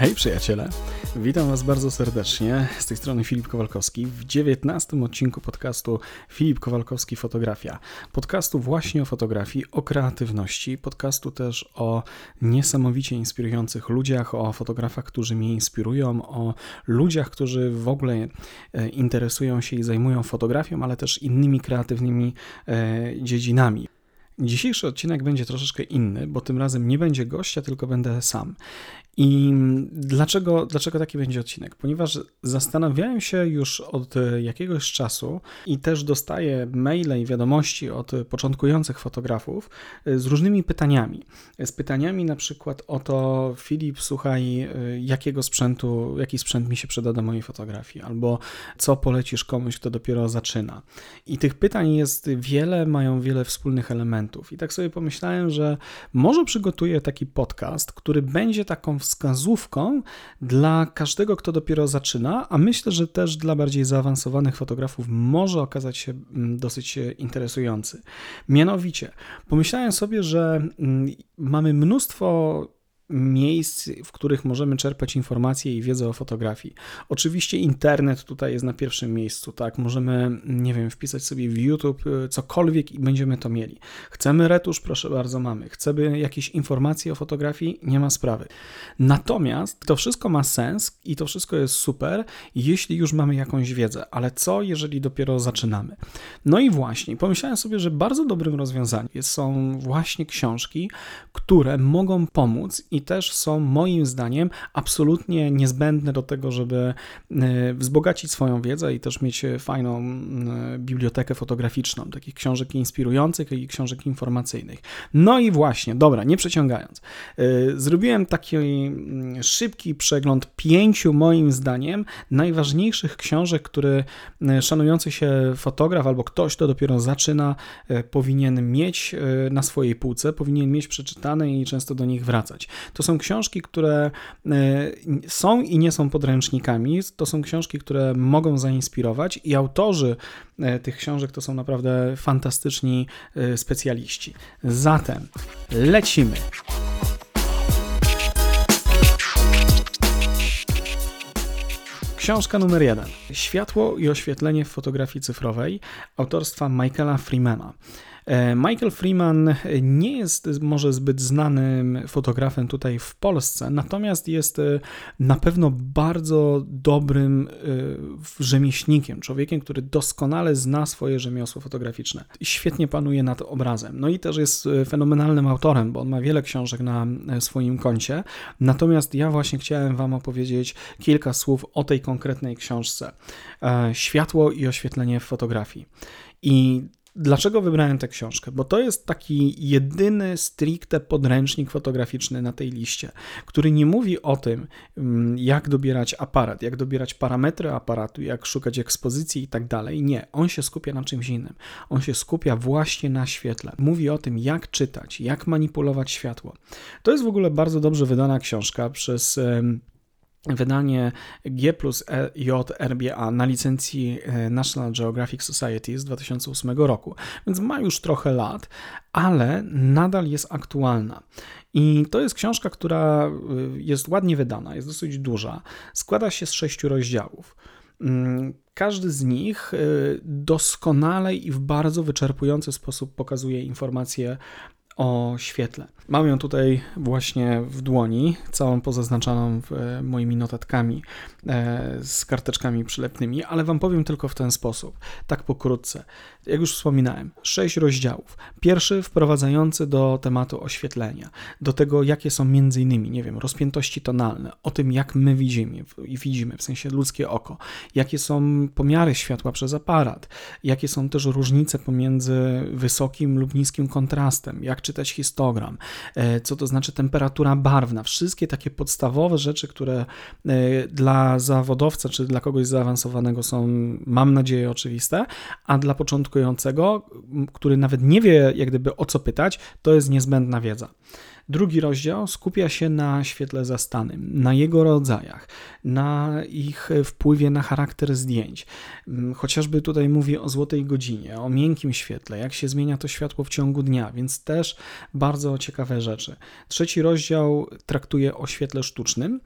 Hej przyjaciele, witam Was bardzo serdecznie. Z tej strony Filip Kowalkowski w 19 odcinku podcastu Filip Kowalkowski Fotografia. Podcastu właśnie o fotografii, o kreatywności, podcastu też o niesamowicie inspirujących ludziach, o fotografach, którzy mnie inspirują, o ludziach, którzy w ogóle e, interesują się i zajmują fotografią, ale też innymi kreatywnymi e, dziedzinami. Dzisiejszy odcinek będzie troszeczkę inny, bo tym razem nie będzie gościa, tylko będę sam. I dlaczego, dlaczego taki będzie odcinek? Ponieważ zastanawiałem się już od jakiegoś czasu i też dostaję maile i wiadomości od początkujących fotografów z różnymi pytaniami. Z pytaniami na przykład o to, Filip, słuchaj, jakiego sprzętu, jaki sprzęt mi się przyda do mojej fotografii, albo co polecisz komuś, kto dopiero zaczyna. I tych pytań jest wiele, mają wiele wspólnych elementów. I tak sobie pomyślałem, że może przygotuję taki podcast, który będzie taką wskazówką dla każdego, kto dopiero zaczyna, a myślę, że też dla bardziej zaawansowanych fotografów może okazać się mm, dosyć interesujący. Mianowicie, pomyślałem sobie, że mm, mamy mnóstwo miejsc, w których możemy czerpać informacje i wiedzę o fotografii. Oczywiście internet tutaj jest na pierwszym miejscu, tak? Możemy, nie wiem, wpisać sobie w YouTube y, cokolwiek i będziemy to mieli. Chcemy retusz, proszę bardzo, mamy. Chcemy jakieś informacje o fotografii, nie ma sprawy. Natomiast to wszystko ma sens i to wszystko jest super, jeśli już mamy jakąś wiedzę, ale co, jeżeli dopiero zaczynamy? No i właśnie, pomyślałem sobie, że bardzo dobrym rozwiązaniem są właśnie książki, które mogą pomóc i też są moim zdaniem absolutnie niezbędne do tego, żeby e, wzbogacić swoją wiedzę i też mieć fajną e, bibliotekę fotograficzną, takich książek inspirujących i książek informacyjnych. No i właśnie, dobra, nie przeciągając, e, zrobiłem taki szybki przegląd pięciu moim zdaniem najważniejszych książek, które szanujący się fotograf albo ktoś, kto dopiero zaczyna, powinien mieć na swojej półce, powinien mieć przeczytane i często do nich wracać. To są książki, które e, są i nie są podręcznikami. To są książki, które mogą zainspirować, i autorzy e, tych książek to są naprawdę fantastyczni e, specjaliści. Zatem lecimy. Książka numer jeden. Światło i oświetlenie w fotografii cyfrowej autorstwa Michaela Freemana. E, Michael Freeman nie jest może zbyt znanym fotografem tutaj w Polsce, natomiast jest e, na pewno bardzo dobrym e, rzemieślnikiem, człowiekiem, który doskonale zna swoje rzemiosło fotograficzne. Świetnie panuje nad obrazem. No i też jest fenomenalnym autorem, bo on ma wiele książek na swoim koncie. Natomiast ja właśnie chciałem Wam opowiedzieć kilka słów o tej konkretnej książce. Światło i oświetlenie w fotografii. I Dlaczego wybrałem tę książkę? Bo to jest taki jedyny stricte podręcznik fotograficzny na tej liście, który nie mówi o tym, mm, jak dobierać aparat, jak dobierać parametry aparatu, jak szukać ekspozycji i tak dalej. Nie, on się skupia na czymś innym. On się skupia właśnie na świetle. Mówi o tym, jak czytać, jak manipulować światło. To jest w ogóle bardzo dobrze wydana książka przez wydanie G plus e J RBA na licencji e, National Geographic Society z 2008 roku, więc ma już trochę lat, ale nadal jest aktualna. I to jest książka, która e, jest ładnie wydana, jest dosyć duża, składa się z sześciu rozdziałów. Mm, każdy z nich doskonale i w bardzo wyczerpujący sposób pokazuje informacje o świetle. Mam ją tutaj właśnie w dłoni, całą pozaznaczaną e, moimi notatkami e, z karteczkami przylepnymi, ale Wam powiem tylko w ten sposób, tak pokrótce. Jak już wspominałem, sześć rozdziałów. Pierwszy wprowadzający do tematu oświetlenia, do tego, jakie są między innymi, nie wiem, rozpiętości tonalne, o tym, jak my widzimy, i widzimy, w sensie ludzkie oko, jakie są pomiary światła przez aparat, jakie są też różnice pomiędzy wysokim lub niskim kontrastem, jak czytać histogram, co to znaczy temperatura barwna, wszystkie takie podstawowe rzeczy, które e, dla zawodowca czy dla kogoś zaawansowanego są, mam nadzieję, oczywiste, a dla początkującego, który nawet nie wie jak gdyby o co pytać, to jest niezbędna wiedza. Drugi rozdział skupia się na świetle zastanym, na jego rodzajach, na ich wpływie na charakter zdjęć. Mm, chociażby tutaj mówię o złotej godzinie, o miękkim świetle, jak się zmienia to światło w ciągu dnia, więc też bardzo ciekawe rzeczy. Trzeci rozdział traktuje o świetle sztucznym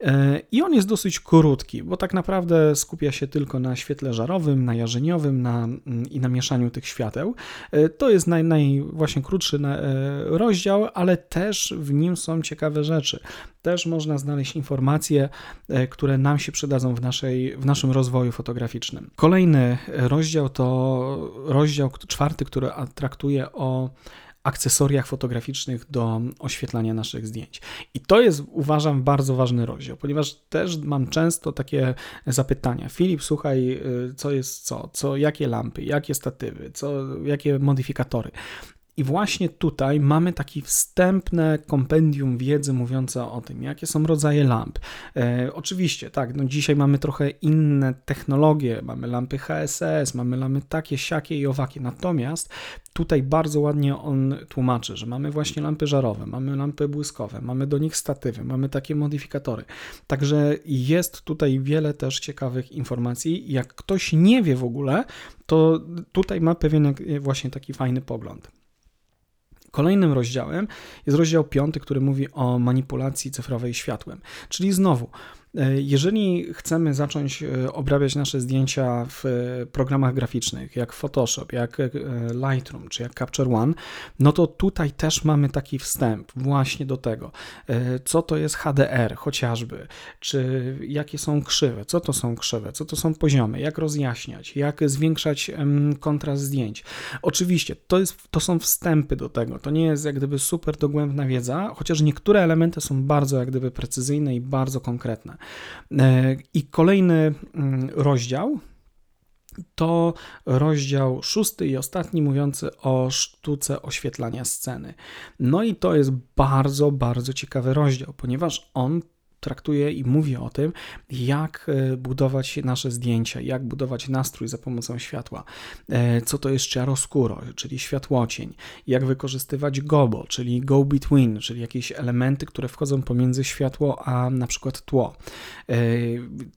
e, i on jest dosyć krótki, bo tak naprawdę skupia się tylko na świetle żarowym, na jarzeniowym na, mm, i na mieszaniu tych świateł. E, to jest naj, naj właśnie krótszy e, rozdział, ale też w nim są ciekawe rzeczy. Też można znaleźć informacje, które nam się przydadzą w, naszej, w naszym rozwoju fotograficznym. Kolejny rozdział to rozdział czwarty, który traktuje o akcesoriach fotograficznych do oświetlania naszych zdjęć. I to jest, uważam, bardzo ważny rozdział, ponieważ też mam często takie zapytania. Filip, słuchaj, y, co jest co, co jakie lampy, jakie statywy, co, jakie modyfikatory. I właśnie tutaj mamy takie wstępne kompendium wiedzy mówiące o tym, jakie są rodzaje lamp. E, oczywiście, tak, no dzisiaj mamy trochę inne technologie, mamy lampy HSS, mamy lampy takie, siakie i owakie, natomiast tutaj bardzo ładnie on tłumaczy, że mamy właśnie lampy żarowe, mamy lampy błyskowe, mamy do nich statywy, mamy takie modyfikatory. Także jest tutaj wiele też ciekawych informacji. Jak ktoś nie wie w ogóle, to tutaj ma pewien właśnie taki fajny pogląd. Kolejnym rozdziałem jest rozdział piąty, który mówi o manipulacji cyfrowej światłem. Czyli znowu, jeżeli chcemy zacząć e, obrabiać nasze zdjęcia w e, programach graficznych, jak Photoshop, jak Lightroom czy jak Capture One, no to tutaj też mamy taki wstęp właśnie do tego, co to jest HDR chociażby, czy jakie są krzywe, co to są krzywe, co to są poziomy, jak rozjaśniać, jak zwiększać kontrast zdjęć. Oczywiście to, jest, to są wstępy do tego, to nie jest jak gdyby super dogłębna wiedza, chociaż niektóre elementy są bardzo jak gdyby precyzyjne i bardzo konkretne. E, I kolejny mm, rozdział to rozdział szósty i ostatni, mówiący o sztuce oświetlania sceny. No i to jest bardzo, bardzo ciekawy rozdział, ponieważ on traktuje i mówi o tym, jak e, budować nasze zdjęcia, jak budować nastrój za pomocą światła, e, co to jest chiaroscuro, czyli światłocień, jak wykorzystywać gobo, czyli go between, czyli jakieś elementy, które wchodzą pomiędzy światło a na przykład tło, e,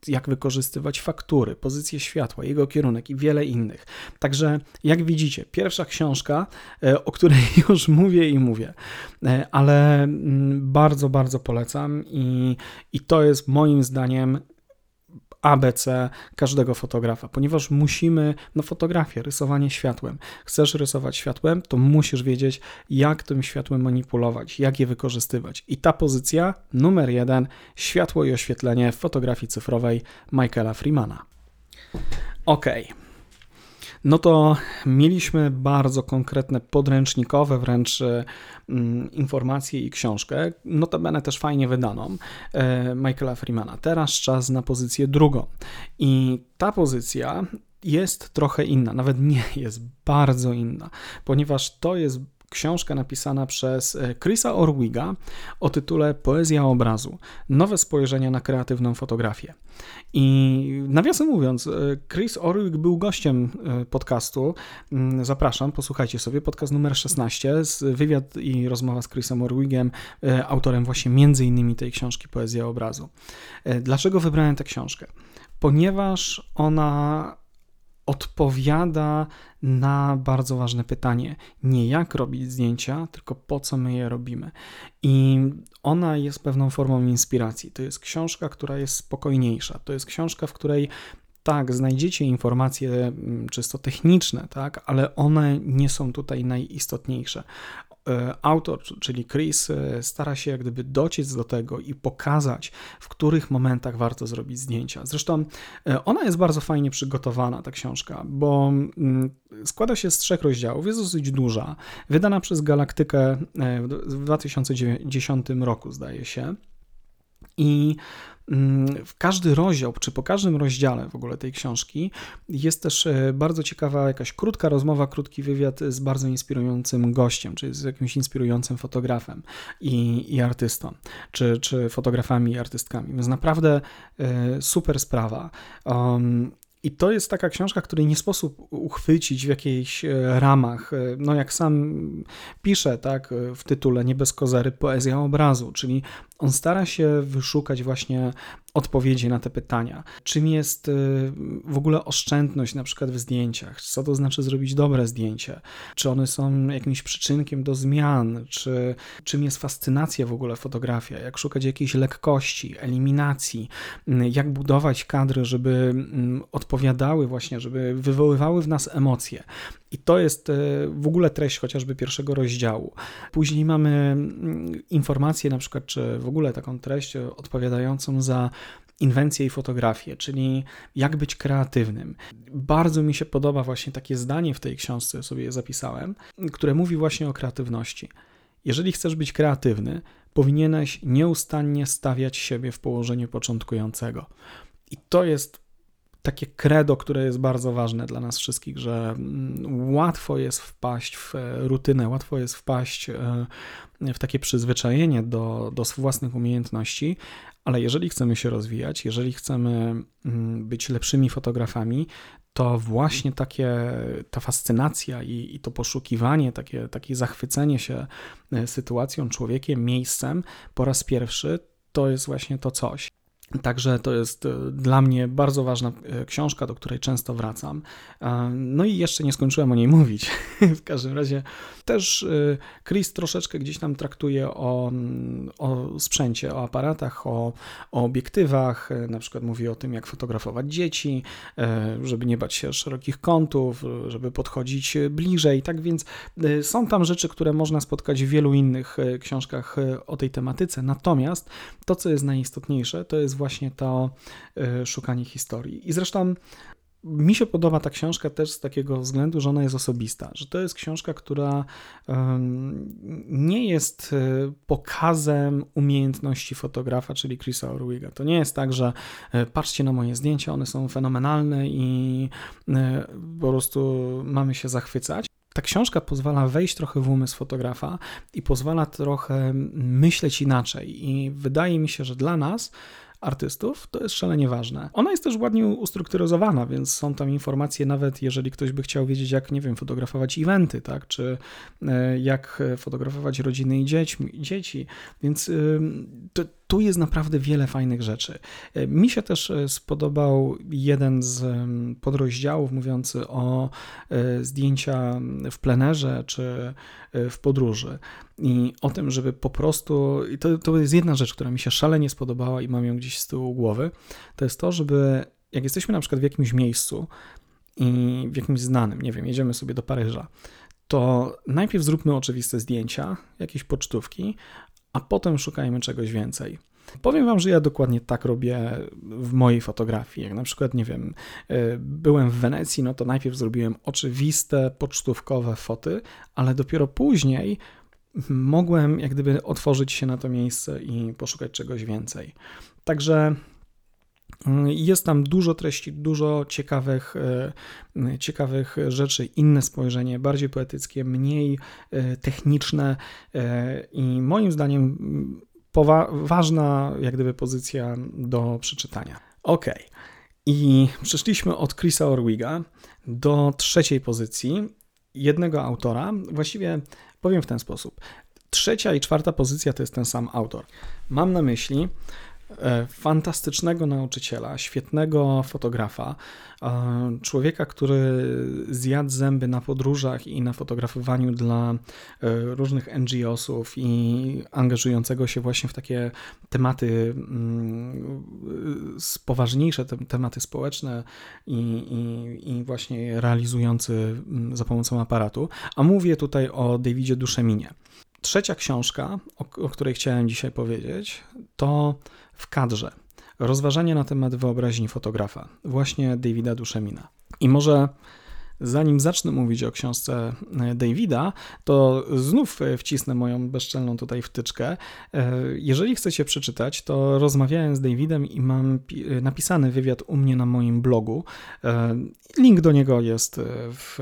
jak wykorzystywać faktury, pozycję światła, jego kierunek i wiele innych. Także jak widzicie, pierwsza książka, o której już mówię i mówię, ale mm, bardzo, bardzo polecam i i to jest moim zdaniem ABC każdego fotografa, ponieważ musimy, no fotografia, rysowanie światłem. Chcesz rysować światłem, to musisz wiedzieć, jak tym światłem manipulować, jak je wykorzystywać. I ta pozycja numer jeden, światło i oświetlenie w fotografii cyfrowej Michaela Freemana. Ok no to mieliśmy bardzo konkretne, podręcznikowe wręcz mm, informacje i książkę, notabene też fajnie wydaną, e, Michaela Freemana. Teraz czas na pozycję drugą. I ta pozycja jest trochę inna, nawet nie jest bardzo inna, ponieważ to jest książka napisana przez e, Chrisa Orwiga o tytule Poezja obrazu. Nowe spojrzenia na kreatywną fotografię. I nawiasem mówiąc, e, Chris Orwig był gościem e, podcastu. Mm, zapraszam, posłuchajcie sobie. Podcast numer 16, wywiad i rozmowa z Chrisem Orwigiem, autorem właśnie między innymi tej książki Poezja obrazu. Dlaczego wybrałem tę książkę? Ponieważ ona odpowiada na bardzo ważne pytanie: nie jak robić zdjęcia, tylko po co my je robimy. I ona jest pewną formą inspiracji. To jest książka, która jest spokojniejsza. To jest książka, w której tak, znajdziecie informacje mm, czysto techniczne, tak, ale one nie są tutaj najistotniejsze. E, autor, czyli Chris, e, stara się jak gdyby dociec do tego i pokazać, w których momentach warto zrobić zdjęcia. Zresztą e, ona jest bardzo fajnie przygotowana, ta książka, bo mm, składa się z trzech rozdziałów, jest dosyć duża, wydana przez Galaktykę w 2010 roku, zdaje się. I Mm, w każdy rozdział, czy po każdym rozdziale w ogóle tej książki jest też e, bardzo ciekawa jakaś krótka rozmowa, krótki wywiad z bardzo inspirującym gościem, czy z jakimś inspirującym fotografem i, i artystą, czy, czy fotografami i artystkami. Więc naprawdę e, super sprawa. Um, I to jest taka książka, której nie sposób uchwycić w jakichś e, ramach. E, no jak sam pisze, tak, e, w tytule Nie bez kozery, poezja obrazu, czyli on stara się wyszukać właśnie odpowiedzi na te pytania. Czym jest w ogóle oszczędność na przykład w zdjęciach? Co to znaczy zrobić dobre zdjęcie? Czy one są jakimś przyczynkiem do zmian? Czy czym jest fascynacja w ogóle fotografia? Jak szukać jakiejś lekkości, eliminacji? Jak budować kadry, żeby odpowiedzieć odpowiadały właśnie, żeby wywoływały w nas emocje. I to jest e, w ogóle treść chociażby pierwszego rozdziału. Później mamy mm, informacje na przykład, czy w ogóle taką treść odpowiadającą za inwencję i fotografię, czyli jak być kreatywnym. Bardzo mi się podoba właśnie takie zdanie w tej książce, sobie je zapisałem, które mówi właśnie o kreatywności. Jeżeli chcesz być kreatywny, powinieneś nieustannie stawiać siebie w położeniu początkującego. I to jest takie credo, które jest bardzo ważne dla nas wszystkich, że mm, łatwo jest wpaść w e, rutynę, łatwo jest wpaść e, w takie przyzwyczajenie do, do własnych umiejętności, ale jeżeli chcemy się rozwijać, jeżeli chcemy mm, być lepszymi fotografami, to właśnie takie, ta fascynacja i, i to poszukiwanie, takie, takie zachwycenie się e, sytuacją, człowiekiem, miejscem po raz pierwszy, to jest właśnie to coś. Także to jest e, dla mnie bardzo ważna e, książka, do której często wracam. E, no i jeszcze nie skończyłem o niej mówić. w każdym razie też Chris troszeczkę gdzieś tam traktuje o, o sprzęcie, o aparatach, o, o obiektywach. Na przykład mówi o tym, jak fotografować dzieci, żeby nie bać się szerokich kątów, żeby podchodzić bliżej. Tak więc są tam rzeczy, które można spotkać w wielu innych książkach o tej tematyce. Natomiast to, co jest najistotniejsze, to jest właśnie to e, szukanie historii. I zresztą mi się podoba ta książka też z takiego względu, że ona jest osobista, że to jest książka, która nie jest e, pokazem umiejętności fotografa, czyli Chrisa Orwiga. To nie jest tak, że e, patrzcie na moje zdjęcia, one są fenomenalne i po prostu mamy się zachwycać. Ta książka pozwala wejść trochę w umysł fotografa i pozwala trochę myśleć inaczej. I wydaje mi się, że dla nas artystów, to jest szalenie ważne. Ona jest też ładnie ustrukturyzowana, więc są tam informacje, nawet jeżeli ktoś by chciał wiedzieć, jak, nie wiem, fotografować eventy, tak, czy e, jak fotografować rodziny i dzieci, dzieci. więc to, tu jest naprawdę wiele fajnych rzeczy. E, mi się też e, spodobał jeden z podrozdziałów mówiący o zdjęcia w plenerze czy w podróży i o tym, żeby po prostu, i to, to jest jedna rzecz, która mi się szalenie spodobała i mam ją gdzieś z tyłu głowy, to jest to, żeby jak jesteśmy na przykład w jakimś miejscu i w jakimś znanym, nie wiem, jedziemy sobie do Paryża, to najpierw zróbmy oczywiste zdjęcia, jakieś pocztówki, a potem szukajmy czegoś więcej. Powiem Wam, że ja dokładnie tak robię w mojej fotografii. Jak na przykład, nie wiem, e, byłem w Wenecji, no to najpierw zrobiłem oczywiste, pocztówkowe foty, ale dopiero później mogłem jak gdyby otworzyć się na to miejsce i poszukać czegoś więcej. Także jest tam dużo treści, dużo ciekawych, e, ciekawych rzeczy, inne spojrzenie, bardziej poetyckie, mniej e, techniczne e, i moim zdaniem mm, ważna jak gdyby pozycja do przeczytania. Ok. I przeszliśmy od Chrisa Orwiga do trzeciej pozycji jednego autora. Właściwie Powiem w ten sposób. Trzecia i czwarta pozycja to jest ten sam autor. Mam na myśli fantastycznego nauczyciela, świetnego fotografa, e, człowieka, który zjadł zęby na podróżach i na fotografowaniu dla e, różnych NGO-sów i angażującego się właśnie w takie tematy mm, poważniejsze, tematy społeczne i, i, i właśnie realizujący mm, za pomocą aparatu. A mówię tutaj o Davidzie Duszeminie. Trzecia książka, o, o której chciałem dzisiaj powiedzieć, to w kadrze. Rozważanie na temat wyobraźni fotografa, właśnie Davida Duszemina. I może Zanim zacznę mówić o książce e, Davida, to znów e, wcisnę moją bezczelną tutaj wtyczkę. E, jeżeli chcecie przeczytać, to rozmawiałem z Davidem i mam napisany wywiad u mnie na moim blogu. Link do niego jest w,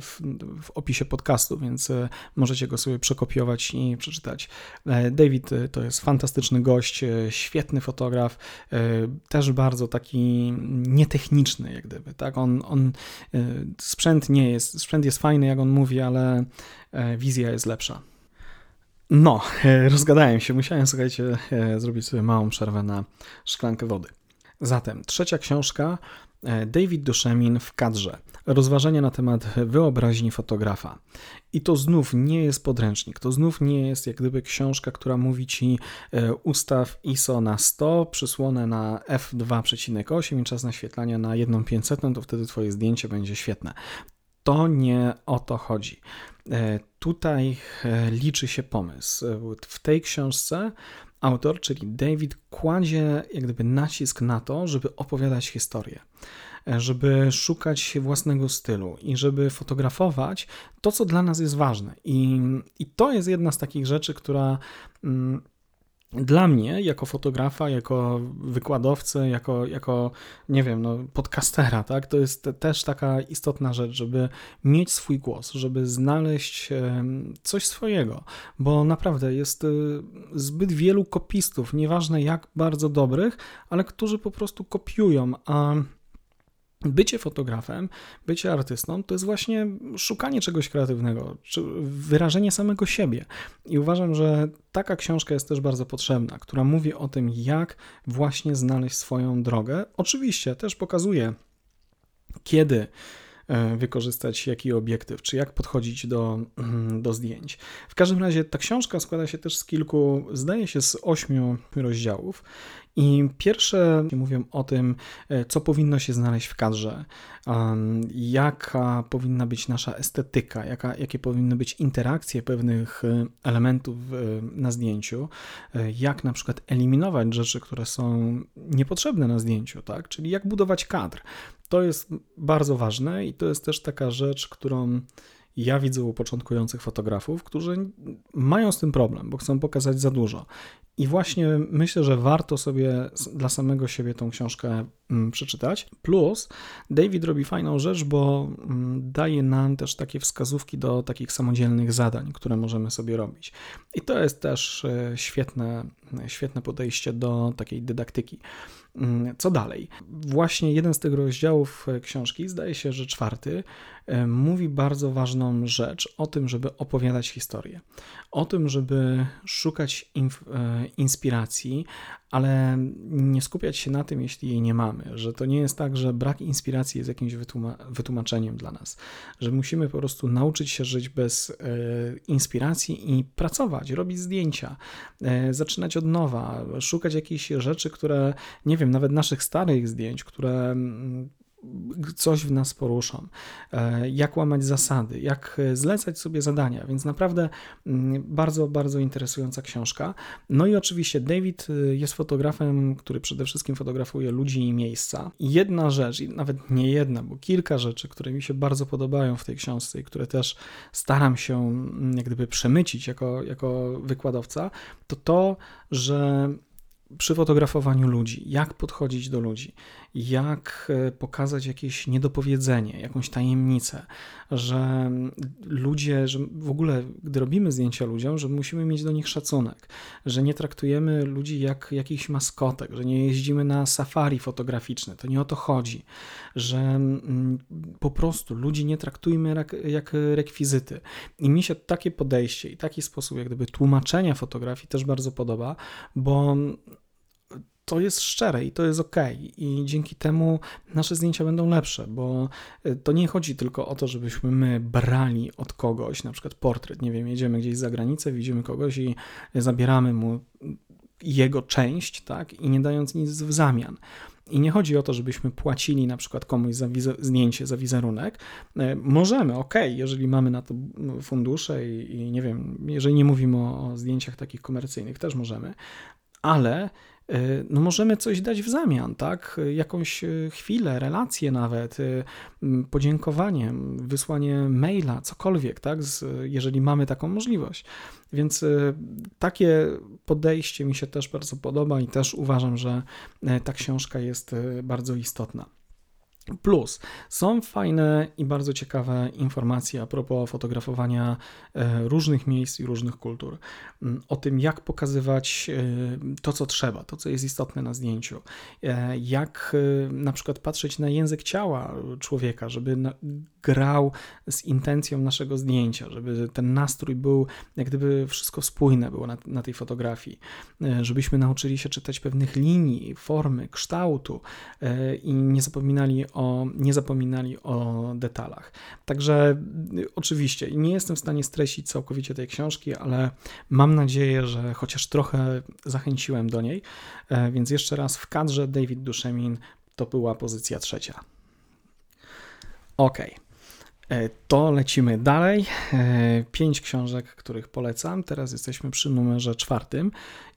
w, w opisie podcastu, więc możecie go sobie przekopiować i przeczytać. David to jest fantastyczny gość, świetny fotograf, też bardzo taki nietechniczny, jak gdyby. Tak? On, on sprzęt nie jest, sprzęt jest fajny, jak on mówi, ale e, wizja jest lepsza. No, e, rozgadałem się, musiałem, słuchajcie, e, zrobić sobie małą przerwę na szklankę wody. Zatem, trzecia książka, David Duszemin w kadrze. Rozważania na temat wyobraźni fotografa. I to znów nie jest podręcznik, to znów nie jest jak gdyby książka, która mówi ci ustaw ISO na 100, przysłonę na f2,8 i czas naświetlania na 1,500, to wtedy twoje zdjęcie będzie świetne. To nie o to chodzi. E, tutaj e, liczy się pomysł. W tej książce autor, czyli David, kładzie jak gdyby nacisk na to, żeby opowiadać historię, e, żeby szukać własnego stylu i żeby fotografować to, co dla nas jest ważne. I, i to jest jedna z takich rzeczy, która. Mm, dla mnie, jako fotografa, jako wykładowcy, jako, jako nie wiem, no, podcastera, tak, to jest też taka istotna rzecz, żeby mieć swój głos, żeby znaleźć coś swojego, bo naprawdę jest y, zbyt wielu kopistów, nieważne jak bardzo dobrych, ale którzy po prostu kopiują, a Bycie fotografem, bycie artystą to jest właśnie szukanie czegoś kreatywnego, czy wyrażenie samego siebie. I uważam, że taka książka jest też bardzo potrzebna, która mówi o tym, jak właśnie znaleźć swoją drogę. Oczywiście też pokazuje, kiedy e, wykorzystać jaki obiektyw, czy jak podchodzić do, do zdjęć. W każdym razie ta książka składa się też z kilku, zdaje się, z ośmiu rozdziałów i pierwsze mówią o tym, e, co powinno się znaleźć w kadrze, jaka powinna być nasza estetyka, jaka, jakie powinny być interakcje pewnych e, elementów na zdjęciu, e, jak na przykład eliminować rzeczy, które są niepotrzebne na zdjęciu, tak? czyli jak budować kadr. To jest bardzo ważne i to jest też taka rzecz, którą ja widzę u początkujących fotografów, którzy mają z tym problem, bo chcą pokazać za dużo. I właśnie myślę, że warto sobie dla samego siebie tą książkę mm, przeczytać. Plus, David robi fajną rzecz, bo mm, daje nam też takie wskazówki do takich samodzielnych zadań, które możemy sobie robić. I to jest też e, świetne, świetne podejście do takiej dydaktyki. Mm, co dalej? Właśnie jeden z tych rozdziałów e, książki, zdaje się, że czwarty, e, mówi bardzo ważną rzecz o tym, żeby opowiadać historię, o tym, żeby szukać e, inspiracji, ale nie skupiać się na tym, jeśli jej nie mamy, że to nie jest tak, że brak inspiracji jest jakimś wytłumaczeniem dla nas, że musimy po prostu nauczyć się żyć bez inspiracji i pracować, robić zdjęcia, zaczynać od nowa, szukać jakichś rzeczy, które, nie wiem, nawet naszych starych zdjęć, które mm, coś w nas poruszą, e, jak łamać zasady, jak e, zlecać sobie zadania, więc naprawdę mm, bardzo, bardzo interesująca książka. No i oczywiście David e, jest fotografem, który przede wszystkim fotografuje ludzi i miejsca. Jedna rzecz, i nawet nie jedna, bo kilka rzeczy, które mi się bardzo podobają w tej książce i które też staram się mm, jak gdyby przemycić jako, jako wykładowca, to to, że przy fotografowaniu ludzi, jak podchodzić do ludzi, jak e, pokazać jakieś niedopowiedzenie, jakąś tajemnicę, że ludzie, że w ogóle, gdy robimy zdjęcia ludziom, że musimy mieć do nich szacunek, że nie traktujemy ludzi jak jakichś maskotek, że nie jeździmy na safari fotograficzne, to nie o to chodzi, że po prostu ludzi nie traktujmy jak, jak rekwizyty. I mi się takie podejście i taki sposób jak gdyby tłumaczenia fotografii też bardzo podoba, bo to jest szczere i to jest ok. I dzięki temu nasze zdjęcia będą lepsze, bo y, to nie chodzi tylko o to, żebyśmy my brali od kogoś, na przykład portret, nie wiem, jedziemy gdzieś za granicę, widzimy kogoś i zabieramy mu jego część, tak, i nie dając nic w zamian. I nie chodzi o to, żebyśmy płacili na przykład komuś za zdjęcie, za wizerunek. Y, możemy, ok, jeżeli mamy na to fundusze i, i, nie wiem, jeżeli nie mówimy o, o zdjęciach takich komercyjnych, też możemy, ale no możemy coś dać w zamian, tak? Jakąś chwilę, relację nawet, podziękowanie, wysłanie maila, cokolwiek, tak? Jeżeli mamy taką możliwość. Więc takie podejście mi się też bardzo podoba i też uważam, że ta książka jest bardzo istotna. Plus, są fajne i bardzo ciekawe informacje a propos fotografowania e, różnych miejsc i różnych kultur. Mm, o tym, jak pokazywać e, to, co trzeba, to, co jest istotne na zdjęciu. E, jak na przykład patrzeć na język ciała człowieka, żeby grał z intencją naszego zdjęcia, żeby ten nastrój był, jak gdyby wszystko spójne było na, na tej fotografii, żebyśmy nauczyli się czytać pewnych linii, formy, kształtu i nie zapominali o, nie zapominali o detalach. Także y, oczywiście nie jestem w stanie streścić całkowicie tej książki, ale mam nadzieję, że chociaż trochę zachęciłem do niej. E, więc jeszcze raz w kadrze David Duszemin to była pozycja trzecia. Ok. E, to lecimy dalej. E, pięć książek, których polecam. Teraz jesteśmy przy numerze czwartym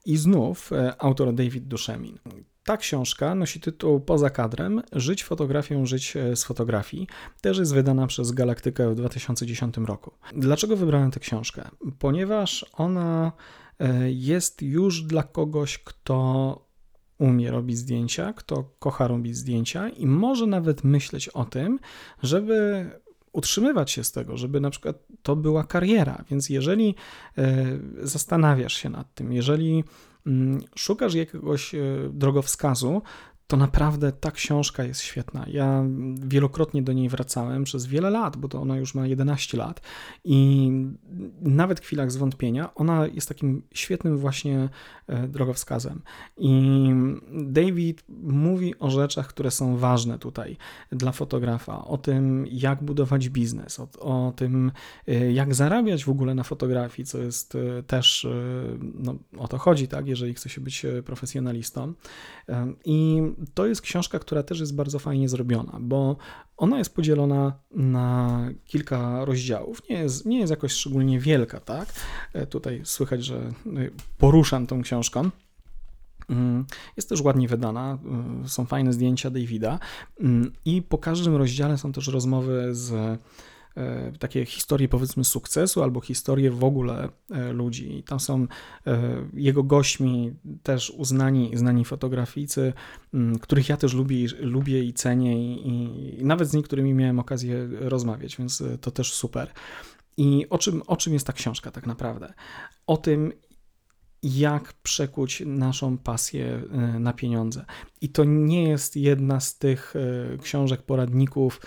i znów autor David Duszemin. Ta książka nosi tytuł Poza kadrem Żyć fotografią, żyć e, z fotografii. Też jest wydana przez Galaktykę w 2010 roku. Dlaczego wybrałem tę książkę? Ponieważ ona e, jest już dla kogoś, kto umie robić zdjęcia, kto kocha robić zdjęcia i może nawet myśleć o tym, żeby utrzymywać się z tego, żeby na przykład to była kariera. Więc jeżeli e, zastanawiasz się nad tym, jeżeli Mm, szukasz jakiegoś e, drogowskazu, to naprawdę ta książka jest świetna. Ja wielokrotnie do niej wracałem przez wiele lat, bo to ona już ma 11 lat i nawet w chwilach zwątpienia ona jest takim świetnym właśnie e, drogowskazem. I David mówi o rzeczach, które są ważne tutaj dla fotografa, o tym, jak budować biznes, o, o tym, e, jak zarabiać w ogóle na fotografii, co jest e, też, no, o to chodzi, tak, jeżeli chce się być profesjonalistą. I to jest książka, która też jest bardzo fajnie zrobiona, bo ona jest podzielona na kilka rozdziałów. Nie jest, nie jest jakoś szczególnie wielka, tak? E, tutaj słychać, że e, poruszam tą książką. Mm, jest też ładnie wydana, e, są fajne zdjęcia Davida mm, i po każdym rozdziale są też rozmowy z takie historie powiedzmy sukcesu albo historie w ogóle e, ludzi. I tam są e, jego gośćmi też uznani, znani fotograficy, których ja też lubię, lubię i cenię i, i nawet z niektórymi miałem okazję rozmawiać, więc to też super. I o czym, o czym jest ta książka tak naprawdę? O tym, jak przekuć naszą pasję e, na pieniądze. I to nie jest jedna z tych e, książek, poradników,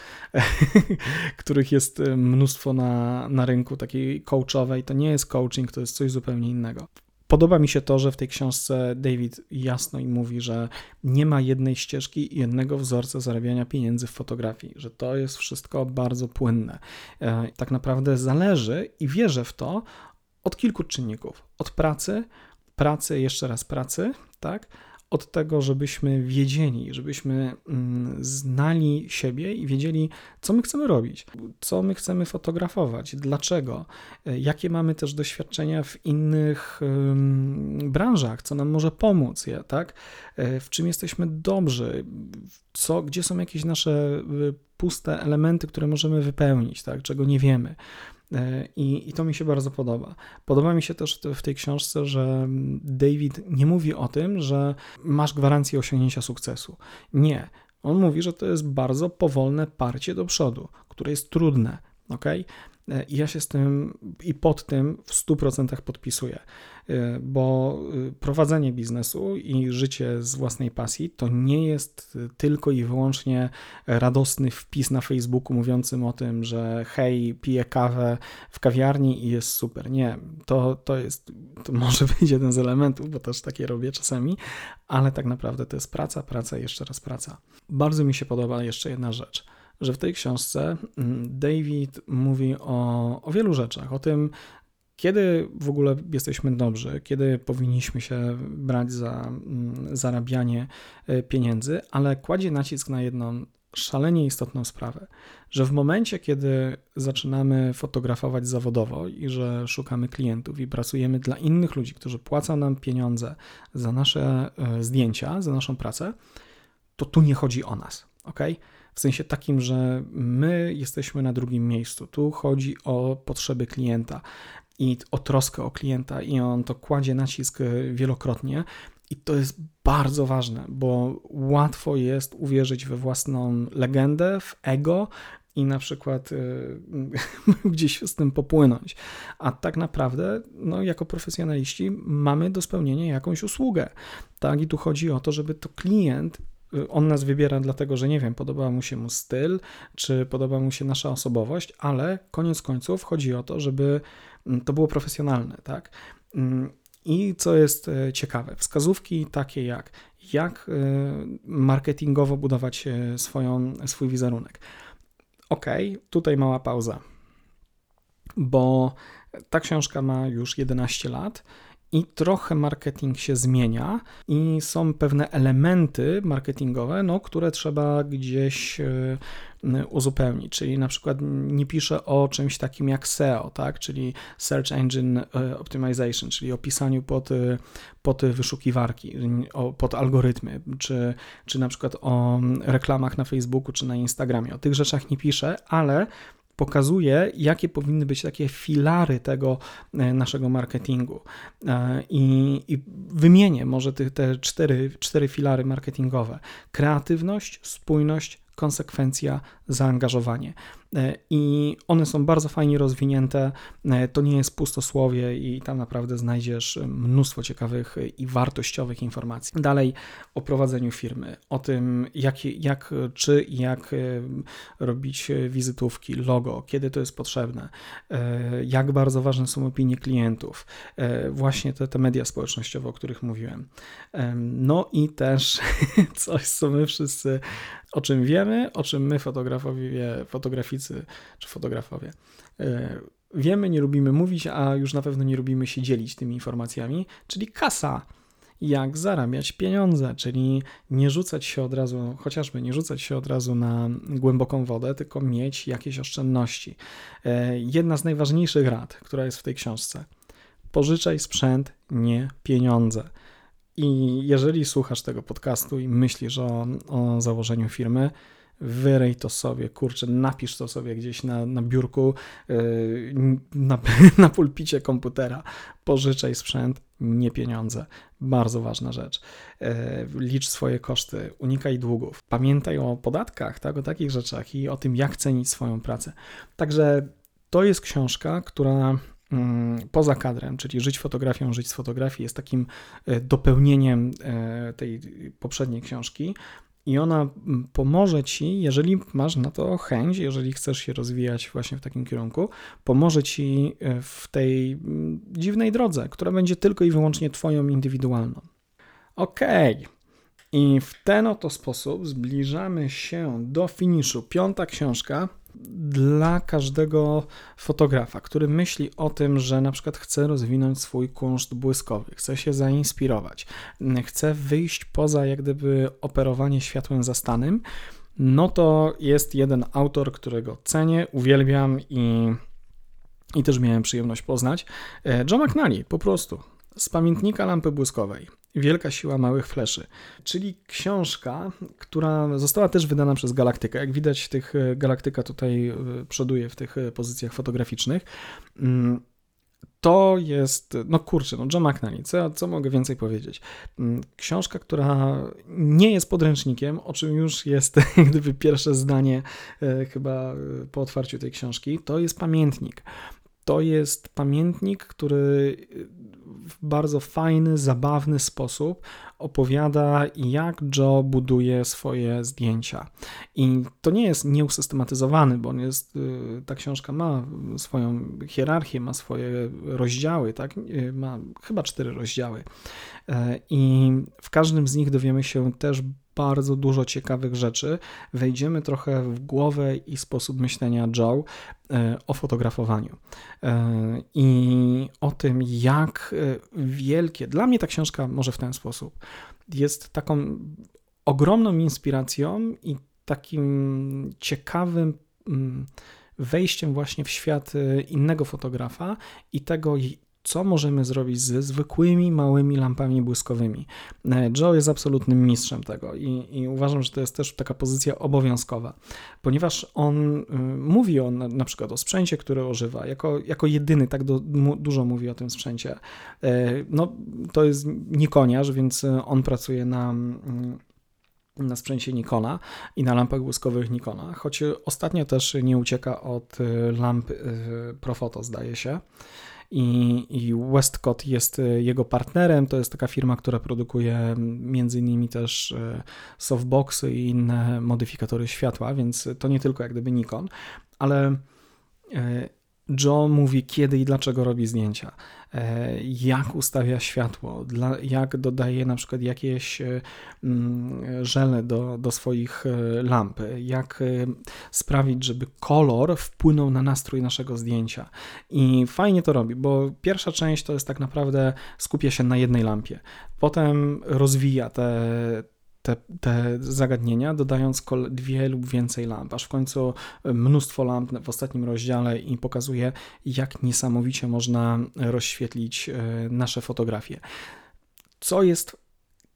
których jest e, mnóstwo na, na rynku, takiej coachowej. To nie jest coaching, to jest coś zupełnie innego. Podoba mi się to, że w tej książce David jasno i mówi, że nie ma jednej ścieżki i jednego wzorca zarabiania pieniędzy w fotografii, że to jest wszystko bardzo płynne. Tak naprawdę zależy i wierzę w to od kilku czynników. Od pracy, pracy, jeszcze raz pracy, tak? Od tego, żebyśmy wiedzieli, żebyśmy mm, znali siebie i wiedzieli, co my chcemy robić, co my chcemy fotografować, dlaczego, e, jakie mamy też doświadczenia w innych branżach, co nam może pomóc, tak? E, w czym jesteśmy dobrzy, co, gdzie są jakieś nasze y, puste elementy, które możemy wypełnić, tak? czego nie wiemy. E, I, I, to mi się bardzo podoba. Podoba mi się też w tej książce, że David nie mówi o tym, że masz gwarancję osiągnięcia sukcesu. Nie. On mówi, że to jest bardzo powolne parcie do przodu, które jest trudne. ok? E, I ja się z tym i pod tym w 100% podpisuję. Y, bo y, prowadzenie biznesu i życie z własnej pasji to nie jest tylko i wyłącznie radosny wpis na Facebooku mówiącym o tym, że hej, piję kawę w kawiarni i jest super. Nie, to, to jest, to może być jeden z elementów, bo też takie robię czasami, ale tak naprawdę to jest praca, praca jeszcze raz praca. Bardzo mi się podoba jeszcze jedna rzecz że w tej książce mm, David mówi o, o wielu rzeczach, o tym, kiedy w ogóle jesteśmy dobrzy, kiedy powinniśmy się brać za mm, zarabianie e, pieniędzy, ale kładzie nacisk na jedną szalenie istotną sprawę, że w momencie, kiedy zaczynamy fotografować zawodowo i że szukamy klientów i pracujemy dla innych ludzi, którzy płacą nam pieniądze za nasze e, zdjęcia, za naszą pracę, to tu nie chodzi o nas, ok? W sensie takim, że my jesteśmy na drugim miejscu. Tu chodzi o potrzeby klienta i o troskę o klienta, i on to kładzie nacisk e, wielokrotnie. I to jest bardzo ważne, bo łatwo jest uwierzyć we własną legendę, w ego i na przykład y, gdzieś z tym popłynąć. A tak naprawdę, no, jako profesjonaliści, mamy do spełnienia jakąś usługę. Tak, i tu chodzi o to, żeby to klient on nas wybiera dlatego, że nie wiem, podoba mu się mu styl, czy podoba mu się nasza osobowość, ale koniec końców chodzi o to, żeby mm, to było profesjonalne, tak? Mm, I co jest e, ciekawe, wskazówki takie jak jak e, marketingowo budować e, swoją, swój wizerunek. Ok, tutaj mała pauza, bo ta książka ma już 11 lat i trochę marketing się zmienia i są pewne elementy marketingowe, no, które trzeba gdzieś e, uzupełnić, czyli na przykład nie piszę o czymś takim jak SEO, tak, czyli Search Engine e, Optimization, czyli o pisaniu pod, e, pod wyszukiwarki, pod algorytmy, czy, czy na przykład o reklamach na Facebooku czy na Instagramie. O tych rzeczach nie piszę, ale pokazuje, jakie powinny być takie filary tego e, naszego marketingu. E, I, i wymienię może te, te cztery, cztery filary marketingowe: kreatywność, spójność, konsekwencja, zaangażowanie. E, I one są bardzo fajnie rozwinięte. E, to nie jest pustosłowie i tam naprawdę znajdziesz mnóstwo ciekawych i wartościowych informacji. Dalej o prowadzeniu firmy, o tym, jak, jak czy i jak e, robić wizytówki, logo, kiedy to jest potrzebne, jak bardzo ważne są opinie klientów, właśnie te, te media społecznościowe, o których mówiłem. No i też coś, co my wszyscy o czym wiemy, o czym my fotografowie, fotograficy czy fotografowie e, wiemy, nie lubimy mówić, a już na pewno nie lubimy się dzielić tymi informacjami, czyli kasa. Jak zarabiać pieniądze, czyli nie rzucać się od razu, chociażby nie rzucać się od razu na głęboką wodę, tylko mieć jakieś oszczędności. E, jedna z najważniejszych rad, która jest w tej książce: pożyczaj sprzęt, nie pieniądze. I jeżeli słuchasz tego podcastu i myślisz o, o założeniu firmy, wyrej to sobie, kurczę, napisz to sobie gdzieś na, na biurku, yy, na, na pulpicie komputera, pożyczaj sprzęt, nie pieniądze. Bardzo ważna rzecz. Yy, licz swoje koszty, unikaj długów. Pamiętaj o podatkach, tak, o takich rzeczach i o tym, jak cenić swoją pracę. Także to jest książka, która Mm, poza kadrem, czyli żyć fotografią, żyć z fotografii, jest takim e, dopełnieniem e, tej poprzedniej książki. I ona mm, pomoże ci, jeżeli masz na to chęć, jeżeli chcesz się rozwijać właśnie w takim kierunku, pomoże ci e, w tej mm, dziwnej drodze, która będzie tylko i wyłącznie Twoją indywidualną. Okej. Okay. I w ten oto sposób zbliżamy się do finiszu. Piąta książka dla każdego fotografa, który myśli o tym, że na przykład chce rozwinąć swój kunszt błyskowy, chce się zainspirować, chce wyjść poza jak gdyby operowanie światłem zastanym, no to jest jeden autor, którego cenię, uwielbiam i, i też miałem przyjemność poznać. E, John McNally, po prostu. Z pamiętnika lampy błyskowej. Wielka siła małych fleszy, czyli książka, która została też wydana przez Galaktykę. Jak widać, tych e, Galaktyka tutaj e, przoduje w tych e, pozycjach fotograficznych. Mm, to jest, no kurczę, no John McNally, co, co mogę więcej powiedzieć? Mm, książka, która nie jest podręcznikiem, o czym już jest gdyby pierwsze zdanie chyba po otwarciu tej książki, to jest pamiętnik. To jest pamiętnik, który w bardzo fajny, zabawny sposób opowiada, jak Joe buduje swoje zdjęcia. I to nie jest nieusystematyzowany, bo on jest, y, ta książka ma swoją hierarchię, ma swoje rozdziały, tak? Y, ma chyba cztery rozdziały. E, I w każdym z nich dowiemy się też bardzo dużo ciekawych rzeczy. Wejdziemy trochę w głowę i sposób myślenia Joe e, o fotografowaniu e, i o tym, jak wielkie. Dla mnie ta książka może w ten sposób jest taką ogromną inspiracją i takim ciekawym mm, wejściem właśnie w świat innego fotografa i tego, co możemy zrobić ze zwykłymi, małymi lampami błyskowymi. E, Joe jest absolutnym mistrzem tego i, i, uważam, że to jest też taka pozycja obowiązkowa, ponieważ on y, mówi o, na, na, przykład o sprzęcie, który używa, jako, jako jedyny tak do, mu, dużo mówi o tym sprzęcie. E, no, to jest Nikoniarz, więc on pracuje na mm, na sprzęcie Nikona i na lampach błyskowych Nikona, choć ostatnio też nie ucieka od y, lamp y, Profoto, zdaje się. I, I Westcott jest y, jego partnerem. To jest taka firma, która produkuje między innymi też softboxy i inne modyfikatory światła, więc to nie tylko jak gdyby Nikon, ale Joe mówi, kiedy i dlaczego robi zdjęcia, e, jak ustawia światło, jak dodaje na przykład jakieś e, mm, żele do, do swoich e, lamp, jak sprawić, żeby kolor wpłynął na nastrój naszego zdjęcia. I fajnie to robi, bo pierwsza część to jest tak naprawdę skupia się na jednej lampie. Potem rozwija te, te, te zagadnienia, dodając dwie lub więcej lamp, aż w końcu mnóstwo lamp w ostatnim rozdziale i pokazuje, jak niesamowicie można rozświetlić e, nasze fotografie. Co jest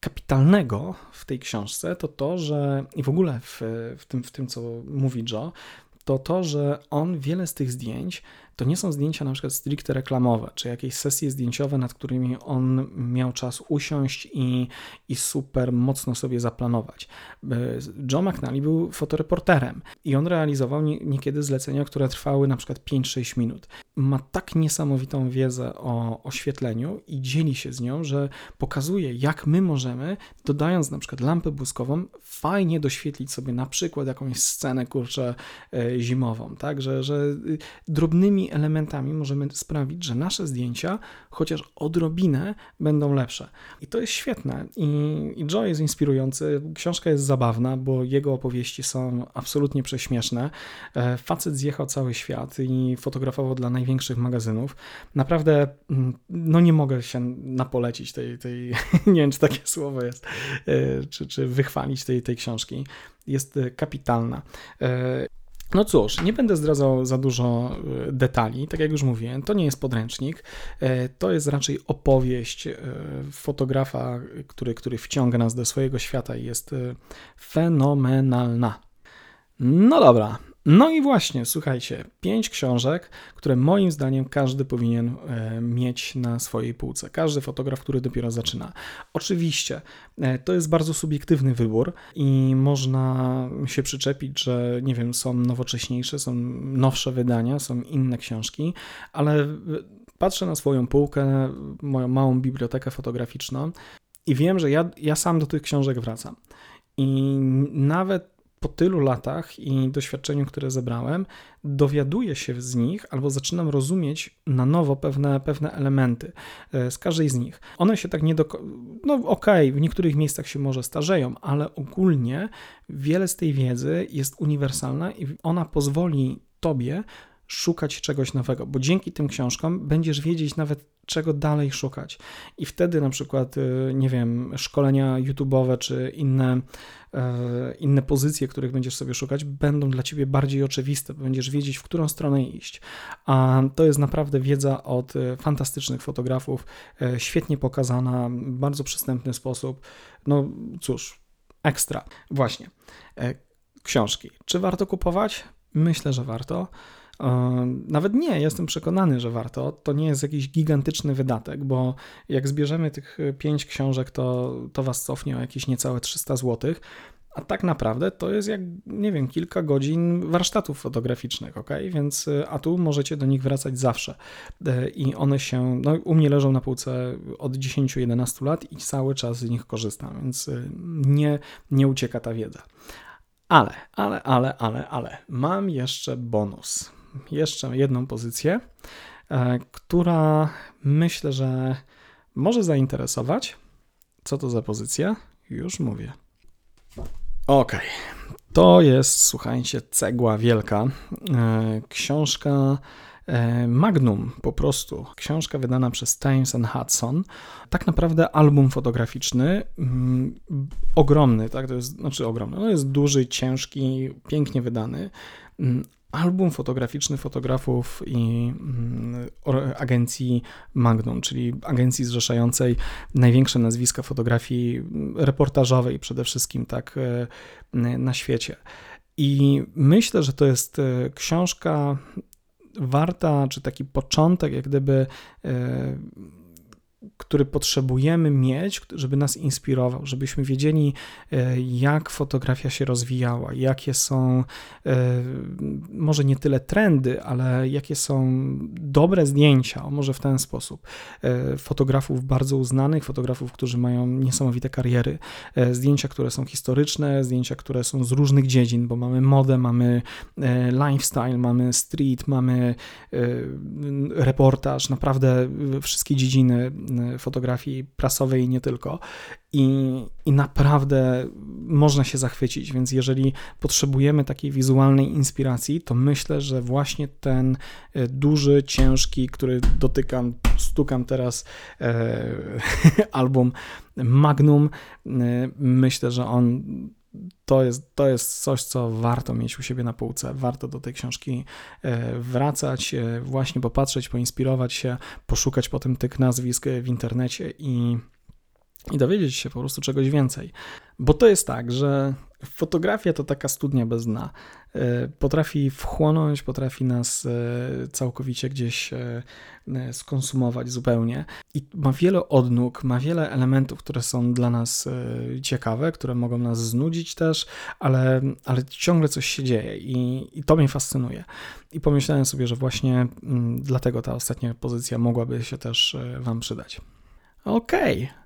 kapitalnego w tej książce, to to, że i w ogóle w, w, tym, w tym, co mówi Joe, to to, że on wiele z tych zdjęć to nie są zdjęcia na przykład stricte reklamowe, czy jakieś sesje zdjęciowe, nad którymi on miał czas usiąść i, i super mocno sobie zaplanować. John McNally był fotoreporterem i on realizował niekiedy zlecenia, które trwały na przykład 5-6 minut. Ma tak niesamowitą wiedzę o oświetleniu i dzieli się z nią, że pokazuje, jak my możemy, dodając na przykład lampę błyskową, fajnie doświetlić sobie na przykład jakąś scenę, kurczę, e, zimową, tak, że, że y, elementami możemy sprawić, że nasze zdjęcia chociaż odrobinę będą lepsze. I to jest świetne. I, i Joe jest inspirujący. Książka jest zabawna, bo jego opowieści są absolutnie prześmieszne. E, facet zjechał cały świat i fotografował dla największych magazynów. Naprawdę, mm, no nie mogę się napolecić tej, tej nie wiem, czy takie słowo jest, e, czy, czy wychwalić tej, tej książki. Jest e, kapitalna. No cóż, nie będę zdradzał za dużo e, detali. Tak jak już mówiłem, to nie jest podręcznik. E, to jest raczej opowieść e, fotografa, który, który wciąga nas do swojego świata i jest fenomenalna. No dobra, no i właśnie, słuchajcie, pięć książek, które moim zdaniem każdy powinien e, mieć na swojej półce. Każdy fotograf, który dopiero zaczyna. Oczywiście, e, to jest bardzo subiektywny wybór i można się przyczepić, że nie wiem, są nowocześniejsze, są nowsze wydania, są inne książki, ale patrzę na swoją półkę, moją małą bibliotekę fotograficzną i wiem, że ja, ja sam do tych książek wracam. I nawet po tylu latach i doświadczeniu, które zebrałem, dowiaduję się z nich albo zaczynam rozumieć na nowo pewne, pewne elementy e, z każdej z nich. One się tak nie do. No okej, okay, w niektórych miejscach się może starzeją, ale ogólnie wiele z tej wiedzy jest uniwersalna i ona pozwoli tobie szukać czegoś nowego, bo dzięki tym książkom będziesz wiedzieć nawet, czego dalej szukać. I wtedy na przykład, y, nie wiem, szkolenia YouTube'owe czy inne, e, inne pozycje, których będziesz sobie szukać, będą dla ciebie bardziej oczywiste, bo będziesz wiedzieć, w którą stronę iść. A to jest naprawdę wiedza od e, fantastycznych fotografów, e, świetnie pokazana, bardzo przystępny sposób. No cóż, ekstra. Właśnie. Książki. Czy warto kupować? Myślę, że warto. Nawet nie, jestem przekonany, że warto. To nie jest jakiś gigantyczny wydatek, bo jak zbierzemy tych pięć książek, to, to was cofnie o jakieś niecałe 300 zł. A tak naprawdę to jest jak, nie wiem, kilka godzin warsztatów fotograficznych, ok? Więc, a tu możecie do nich wracać zawsze. E, I one się, no u mnie leżą na półce od 10-11 lat i cały czas z nich korzystam, więc e, nie, nie ucieka ta wiedza. Ale, ale, ale, ale, ale, mam jeszcze bonus jeszcze jedną pozycję, e, która myślę, że może zainteresować. Co to za pozycja? Już mówię. Ok, to jest, słuchajcie, cegła wielka. E, książka e, Magnum po prostu. Książka wydana przez Times and Hudson. Tak naprawdę album fotograficzny, mm, ogromny, tak, to jest, znaczy ogromny, no jest duży, ciężki, pięknie wydany, mm, album fotograficzny fotografów i mm, agencji Magnum, czyli agencji zrzeszającej największe nazwiska fotografii reportażowej przede wszystkim tak e, na świecie. I myślę, że to jest e, książka warta, czy taki początek, jak gdyby e, który potrzebujemy mieć, żeby nas inspirował, żebyśmy wiedzieli, e, jak fotografia się rozwijała, jakie są e, może nie tyle trendy, ale jakie są dobre zdjęcia, może w ten sposób. E, fotografów bardzo uznanych, fotografów, którzy mają niesamowite kariery, zdjęcia, które są historyczne, zdjęcia, które są z różnych dziedzin, bo mamy modę, mamy lifestyle, mamy street, mamy reportaż, naprawdę wszystkie dziedziny fotografii prasowej i nie tylko. I, I naprawdę można się zachwycić, więc jeżeli potrzebujemy takiej wizualnej inspiracji, to myślę, że właśnie ten e, duży, ciężki, który dotykam, stukam teraz, e, album Magnum, e, myślę, że on to jest, to jest coś, co warto mieć u siebie na półce. Warto do tej książki e, wracać, e, właśnie popatrzeć, poinspirować się, poszukać potem tych nazwisk w internecie i, i dowiedzieć się po prostu czegoś więcej. Bo to jest tak, że fotografia to taka studnia bez dna. E, potrafi wchłonąć, potrafi nas e, całkowicie gdzieś e, skonsumować zupełnie. I ma wiele odnóg, ma wiele elementów, które są dla nas ciekawe, które mogą nas znudzić też, ale, ale ciągle coś się dzieje i, i to mnie fascynuje. I pomyślałem sobie, że właśnie mm, dlatego ta ostatnia pozycja mogłaby się też Wam przydać. Okej. Okay.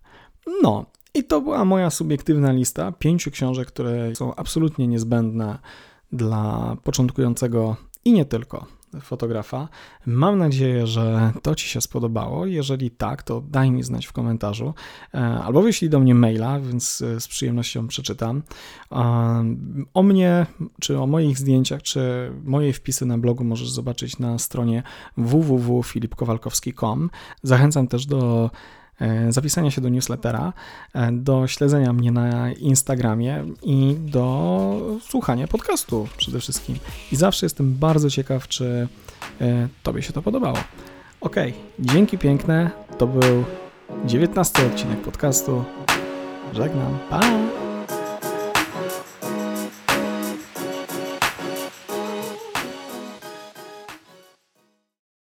No, i to była moja subiektywna lista pięciu książek, które są absolutnie niezbędne dla początkującego i nie tylko fotografa. Mam nadzieję, że to Ci się spodobało. Jeżeli tak, to daj mi znać w komentarzu e, albo wyślij do mnie maila, więc e, z przyjemnością przeczytam. O mnie, czy o moich zdjęciach, czy moje wpisy na blogu możesz zobaczyć na stronie www.filipkowalkowski.com. Zachęcam też do E, zapisania się do newslettera, e, do śledzenia mnie na Instagramie i do słuchania podcastu przede wszystkim. I zawsze jestem bardzo ciekaw, czy e, Tobie się to podobało. Ok, dzięki piękne. To był 19 odcinek podcastu. Żegnam. Pa!